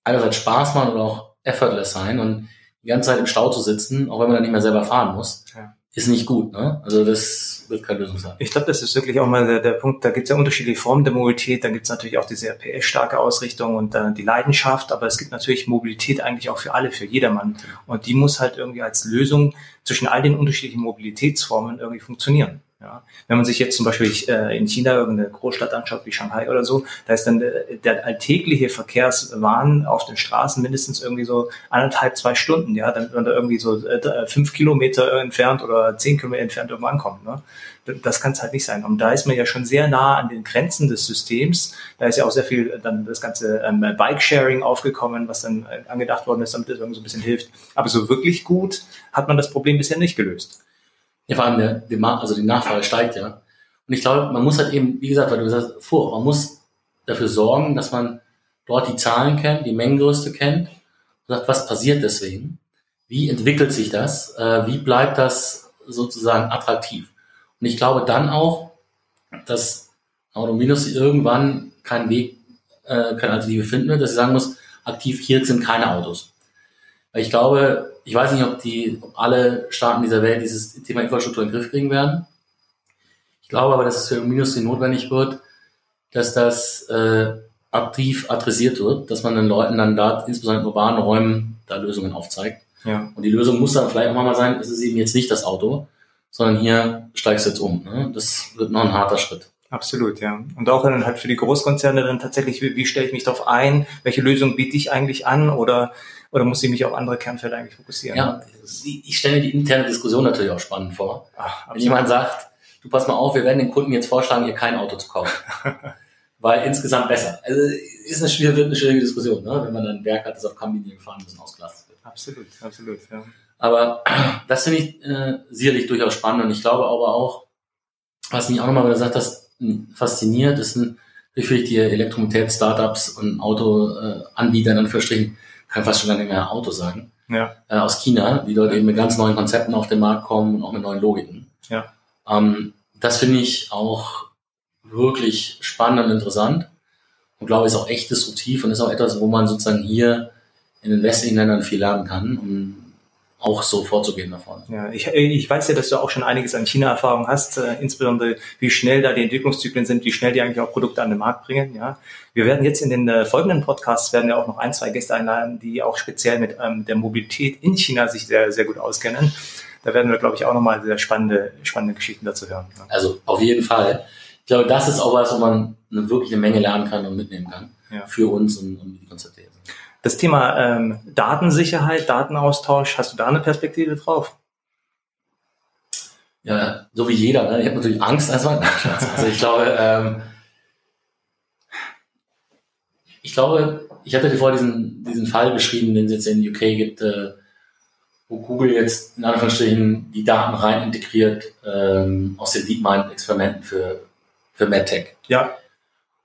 einerseits Spaß machen oder auch effortless sein und die ganze Zeit im Stau zu sitzen, auch wenn man dann nicht mehr selber fahren muss, ja. Ist nicht gut. Ne? Also das wird keine Lösung sein.
Ich glaube, das ist wirklich auch mal der, der Punkt, da gibt es ja unterschiedliche Formen der Mobilität, dann gibt es natürlich auch diese PS-starke Ausrichtung und äh, die Leidenschaft, aber es gibt natürlich Mobilität eigentlich auch für alle, für jedermann. Und die muss halt irgendwie als Lösung zwischen all den unterschiedlichen Mobilitätsformen irgendwie funktionieren. Ja, wenn man sich jetzt zum Beispiel äh, in China irgendeine Großstadt anschaut wie Shanghai oder so, da ist dann der, der alltägliche Verkehrswahn auf den Straßen mindestens irgendwie so anderthalb, zwei Stunden, ja, damit man da irgendwie so äh, fünf Kilometer entfernt oder zehn Kilometer entfernt irgendwo ankommt. Ne? Das kann es halt nicht sein. Und da ist man ja schon sehr nah an den Grenzen des Systems. Da ist ja auch sehr viel dann das ganze ähm, Bike-Sharing aufgekommen, was dann äh, angedacht worden ist, damit das irgendwie so ein bisschen hilft. Aber so wirklich gut hat man das Problem bisher nicht gelöst.
Ja, vor allem der, der, also die Nachfrage steigt ja. Und ich glaube, man muss halt eben, wie gesagt, weil du gesagt hast, vor, man muss dafür sorgen, dass man dort die Zahlen kennt, die Mengengröße kennt und sagt, was passiert deswegen? Wie entwickelt sich das? Äh, wie bleibt das sozusagen attraktiv? Und ich glaube dann auch, dass Autominus irgendwann keinen Weg, äh, keine Alternative finden wird, dass sie sagen muss, aktiv hier sind keine Autos. Weil ich glaube, ich weiß nicht, ob die, ob alle Staaten dieser Welt dieses Thema Infrastruktur in den Griff kriegen werden. Ich glaube aber, dass es für Minus notwendig wird, dass das äh, aktiv adressiert wird, dass man den Leuten dann da, insbesondere in urbanen Räumen, da Lösungen aufzeigt.
Ja.
Und die Lösung muss dann vielleicht auch mal sein, es ist eben jetzt nicht das Auto, sondern hier steigst du jetzt um. Ne? Das wird noch ein harter Schritt.
Absolut, ja. Und auch dann halt für die Großkonzerne dann tatsächlich, wie, wie stelle ich mich darauf ein, welche Lösung biete ich eigentlich an oder oder muss ich mich auf andere Kernfelder eigentlich fokussieren?
Ja, ich stelle mir die interne Diskussion natürlich auch spannend vor. Ach, Wenn jemand sagt, du pass mal auf, wir werden den Kunden jetzt vorschlagen, ihr kein Auto zu kaufen. Weil insgesamt besser. Also ist eine schwierige, wird eine schwierige Diskussion, ne? wenn man dann ein Werk hat, das auf Kambinien gefahren müssen, ausgelastet wird.
Absolut, absolut, ja.
Aber das finde ich äh, sicherlich durchaus spannend und ich glaube aber auch, was mich auch nochmal gesagt hast, fasziniert, ist natürlich die Elektromobilität-Startups und Autoanbieter in Verstrichen, kann fast schon gar nicht mehr Auto sagen,
ja.
äh, aus China, die dort eben mit ganz neuen Konzepten auf den Markt kommen und auch mit neuen Logiken.
Ja.
Ähm, das finde ich auch wirklich spannend und interessant und glaube, ist auch echt disruptiv und ist auch etwas, wo man sozusagen hier in den westlichen Ländern viel lernen kann. Und auch so vorzugehen vorne.
Ja, ich, ich weiß ja, dass du auch schon einiges an China-Erfahrung hast, äh, insbesondere wie schnell da die Entwicklungszyklen sind, wie schnell die eigentlich auch Produkte an den Markt bringen. Ja, wir werden jetzt in den äh, folgenden Podcasts werden wir auch noch ein, zwei Gäste einladen, die auch speziell mit ähm, der Mobilität in China sich sehr, sehr gut auskennen. Da werden wir, glaube ich, auch nochmal sehr spannende, spannende Geschichten dazu hören. Ja.
Also auf jeden Fall. Ich glaube, das ist auch was, wo man eine, wirklich eine Menge lernen kann und mitnehmen kann
Ja.
für uns und, und die Konzepte.
Das Thema ähm, Datensicherheit, Datenaustausch, hast du da eine Perspektive drauf?
Ja, so wie jeder. Ne? Ich habe natürlich Angst erstmal. Also ich glaube, ähm, ich glaube, ich hatte dir vorher diesen, diesen Fall beschrieben, den es jetzt in UK gibt, äh, wo Google jetzt in Anführungsstrichen die Daten rein integriert ähm, aus den DeepMind-Experimenten für, für MedTech.
Ja,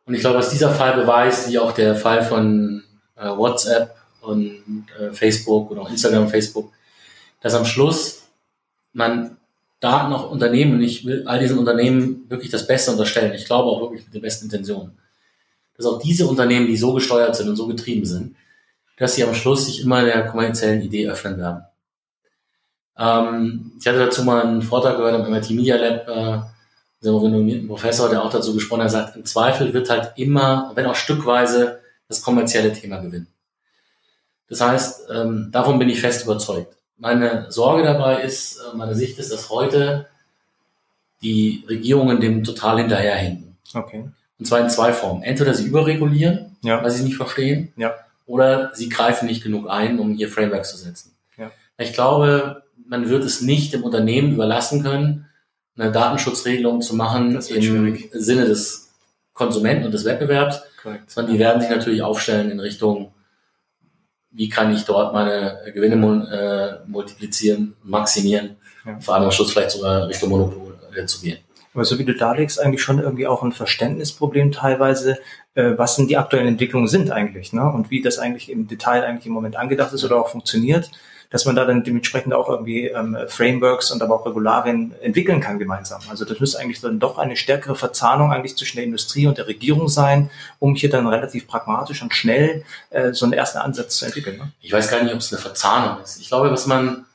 Und ich glaube, dass dieser Fall beweist, wie auch der Fall von äh, WhatsApp und äh, Facebook und auch Instagram und Facebook, dass am Schluss man Daten auch Unternehmen, und ich will all diesen Unternehmen wirklich das Beste unterstellen, ich glaube auch wirklich mit den besten Intentionen, dass auch diese Unternehmen, die so gesteuert sind und so getrieben sind, dass sie am Schluss sich immer der kommerziellen Idee öffnen werden. Ähm, ich hatte dazu mal einen Vortrag gehört am MIT Media Lab, äh, einem renommierten Professor, der auch dazu gesprochen hat, sagt, im Zweifel wird halt immer, wenn auch stückweise, das kommerzielle Thema gewinnen. Das heißt, ähm, davon bin ich fest überzeugt. Meine Sorge dabei ist, äh, meine Sicht ist, dass heute die Regierungen dem total hinterherhinken.
okay.
Und zwar in zwei Formen. Entweder sie überregulieren,
Ja,
weil sie es nicht verstehen,
ja,
oder sie greifen nicht genug ein, um hier Frameworks zu setzen.
Ja.
Ich glaube, man wird es nicht dem Unternehmen überlassen können, eine Datenschutzregelung zu machen im
schwierig.
Sinne des Konsumenten und des Wettbewerbs,
korrekt.
sondern die werden sich natürlich aufstellen in Richtung, wie kann ich dort meine Gewinne äh, multiplizieren, maximieren,
Ja.
vor allem am Schluss vielleicht sogar Richtung Monopol äh, zu gehen.
Aber so wie du darlegst, eigentlich schon irgendwie auch ein Verständnisproblem teilweise, äh, was denn die aktuellen Entwicklungen sind eigentlich, ne? Und wie das eigentlich im Detail eigentlich im Moment angedacht ist oder auch funktioniert, dass man da dann dementsprechend auch irgendwie ähm, Frameworks und aber auch Regularien entwickeln kann gemeinsam. Also das müsste eigentlich dann doch eine stärkere Verzahnung eigentlich zwischen der Industrie und der Regierung sein, um hier dann relativ pragmatisch und schnell äh, so einen ersten Ansatz zu entwickeln. Ne?
Ich weiß gar nicht, ob es eine Verzahnung ist. Ich glaube, was man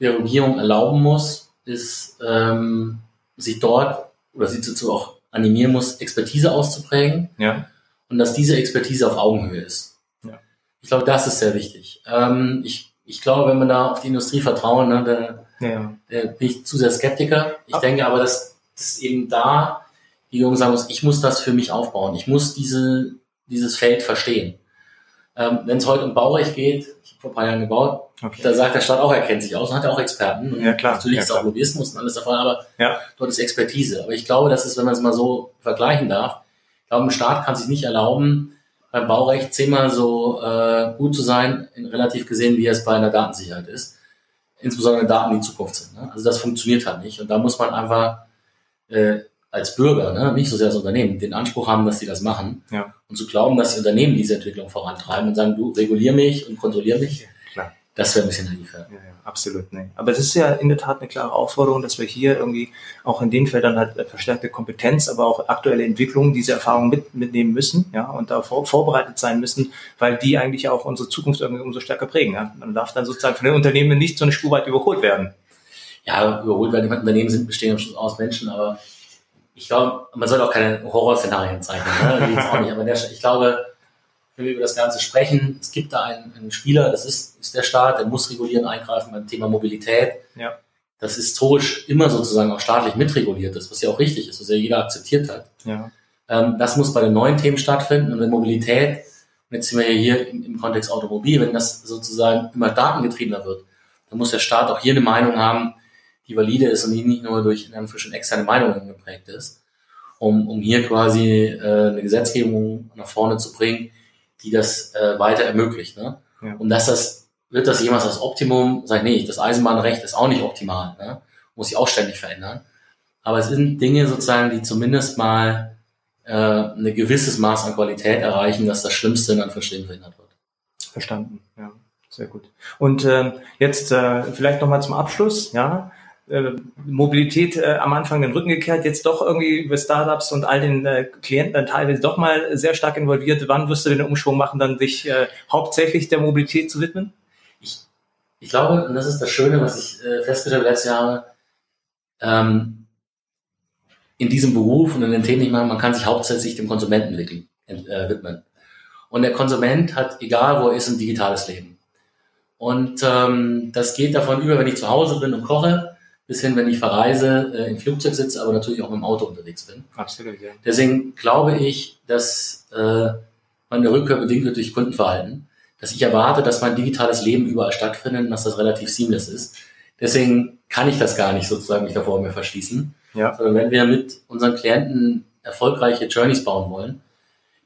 der Regierung erlauben muss, ist, ähm, sich dort oder sie dazu auch animieren muss, Expertise auszuprägen
Ja,
und dass diese Expertise auf Augenhöhe ist.
Ja.
Ich glaube, das ist sehr wichtig. Ähm, ich, ich glaube, wenn man da auf die Industrie vertrauen, ne, da,
ja,
da bin ich zu sehr Skeptiker. Ich
Ah.
denke aber, dass, dass eben da die Jungen sagen muss, ich muss das für mich aufbauen. Ich muss diese, dieses Feld verstehen. Ähm, wenn es heute um Baurecht geht, ich habe vor ein paar Jahren gebaut,
Okay.
da sagt der Staat auch, er kennt sich aus und hat ja auch Experten. Und
Ja, klar.
Natürlich
Ja,
ist auch Lobbyismus und alles davon, aber
Ja.
dort ist Expertise. Aber ich glaube, dass es, wenn man es mal so vergleichen darf, ich glaube, ein Staat kann sich nicht erlauben, beim Baurecht zehnmal so äh, gut zu sein, in relativ gesehen, wie es bei einer Datensicherheit ist. Insbesondere Daten, die Zukunft sind. Ne? Also das funktioniert halt nicht. Und da muss man einfach äh, als Bürger, ne, nicht so sehr als Unternehmen, den Anspruch haben, dass sie das machen.
Ja.
Und zu glauben, dass die Unternehmen diese Entwicklung vorantreiben und sagen, du regulier mich und kontrollier mich. Das wäre ein bisschen naiv. Ja.
Ja, ja, absolut. Nee. Aber es ist ja in der Tat eine klare Aufforderung, dass wir hier irgendwie auch in den Feldern halt verstärkte Kompetenz, aber auch aktuelle Entwicklungen, diese Erfahrungen mit, mitnehmen müssen, ja, und da vor, vorbereitet sein müssen, weil die eigentlich auch unsere Zukunft irgendwie umso stärker prägen. Ja. Man darf dann sozusagen von den Unternehmen nicht so eine Spur weit überholt werden.
ja, überholt werden. Die Unternehmen sind bestehen aus Menschen, aber ich glaube, man sollte auch keine Horrorszenarien zeichnen. Ne? Auch nicht. Aber der, ich glaube, wenn wir über das Ganze sprechen, es gibt da einen, einen Spieler, das ist, ist der Staat, der muss regulieren, eingreifen beim Thema Mobilität.
Ja.
Das historisch immer sozusagen auch staatlich mitreguliert ist, was ja auch richtig ist, was ja jeder akzeptiert hat.
Ja.
Ähm, das muss bei den neuen Themen stattfinden und wenn Mobilität, und jetzt sind wir ja hier im, im Kontext Automobil, wenn das sozusagen immer datengetriebener wird, dann muss der Staat auch hier eine Meinung haben, die valide ist und die nicht nur durch in Anführungsstrichen externe Meinungen geprägt ist, um, um hier quasi äh, eine Gesetzgebung nach vorne zu bringen, die das äh, weiter ermöglicht. Ne?
Ja.
Und dass das, wird das jemals das Optimum, sag ich, nee, das Eisenbahnrecht ist auch nicht optimal, ne? muss sich auch ständig verändern. Aber es sind Dinge sozusagen, die zumindest mal äh, ein gewisses Maß an Qualität erreichen, dass das Schlimmste in Anführungsstrichen verhindert wird.
Verstanden, ja, sehr gut. Und ähm, jetzt äh, vielleicht nochmal zum Abschluss, ja. Äh, Mobilität äh, am Anfang den Rücken gekehrt, jetzt doch irgendwie über Startups und all den äh, Klienten dann teilweise doch mal sehr stark involviert. Wann wirst du den Umschwung machen, dann dich äh, hauptsächlich der Mobilität zu widmen?
Ich glaube, und das ist das Schöne, was ich äh, festgestellt habe letztes Jahr, ähm, in diesem Beruf und in den Themen, man kann sich hauptsächlich dem Konsumenten äh, widmen. Und der Konsument hat, egal wo er ist, ein digitales Leben. Und ähm, das geht davon über, wenn ich zu Hause bin und koche, bis hin, wenn ich verreise, äh, im Flugzeug sitze, aber natürlich auch mit dem Auto unterwegs bin.
Absolut, ja.
Deswegen glaube ich, dass äh, der Rückkehr bedingt wird durch Kundenverhalten, dass ich erwarte, dass mein digitales Leben überall stattfindet und dass das relativ seamless ist. Deswegen kann ich das gar nicht sozusagen mich davor mir verschließen. Ja. Sondern wenn wir mit unseren Klienten erfolgreiche Journeys bauen wollen,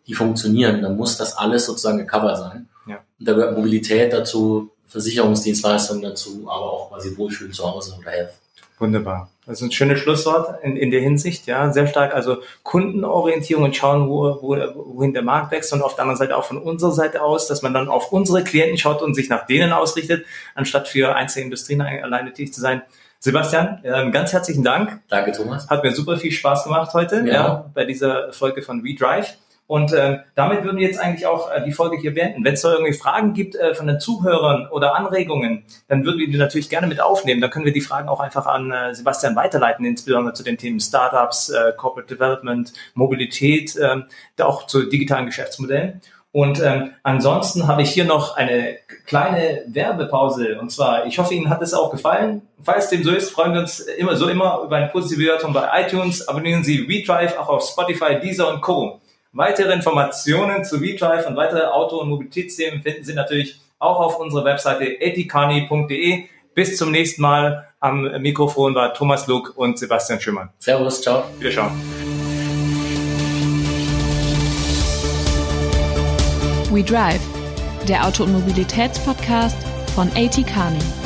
die funktionieren, dann muss das alles sozusagen gecovert sein. Ja. Und da gehört Mobilität dazu, Versicherungsdienstleistungen dazu, aber auch quasi Wohlfühlen zu Hause oder Health.
Wunderbar. Das ist ein schönes Schlusswort in, in der Hinsicht, ja, sehr stark. Also Kundenorientierung und schauen, wo, wo, wohin der Markt wächst und auf der anderen Seite auch von unserer Seite aus, dass man dann auf unsere Klienten schaut und sich nach denen ausrichtet, anstatt für einzelne Industrien alleine tätig zu sein. Sebastian, ganz herzlichen Dank.
Danke, Thomas.
Hat mir super viel Spaß gemacht heute, ja, ja bei dieser Folge von WeDrive. Und ähm, damit würden wir jetzt eigentlich auch äh, die Folge hier beenden. Wenn es da irgendwie Fragen gibt äh, von den Zuhörern oder Anregungen, dann würden wir die natürlich gerne mit aufnehmen. Dann können wir die Fragen auch einfach an äh, Sebastian weiterleiten, insbesondere zu den Themen Startups, äh, Corporate Development, Mobilität, äh, auch zu digitalen Geschäftsmodellen. Und ähm, ansonsten habe ich hier noch eine kleine Werbepause. Und zwar, ich hoffe, Ihnen hat es auch gefallen. Falls dem so ist, freuen wir uns immer so immer über eine positive Bewertung bei iTunes. Abonnieren Sie WeDrive auch auf Spotify, Deezer und Co. Weitere Informationen zu WeDrive und weitere Auto- und Mobilitätsthemen finden Sie natürlich auch auf unserer Webseite etikani.de. Bis zum nächsten Mal. Am Mikrofon war Thomas Luck und Sebastian Schimmer.
Servus, ciao.
Wiederschauen.
We Drive, der Auto- und Mobilitätspodcast von AT Kearney.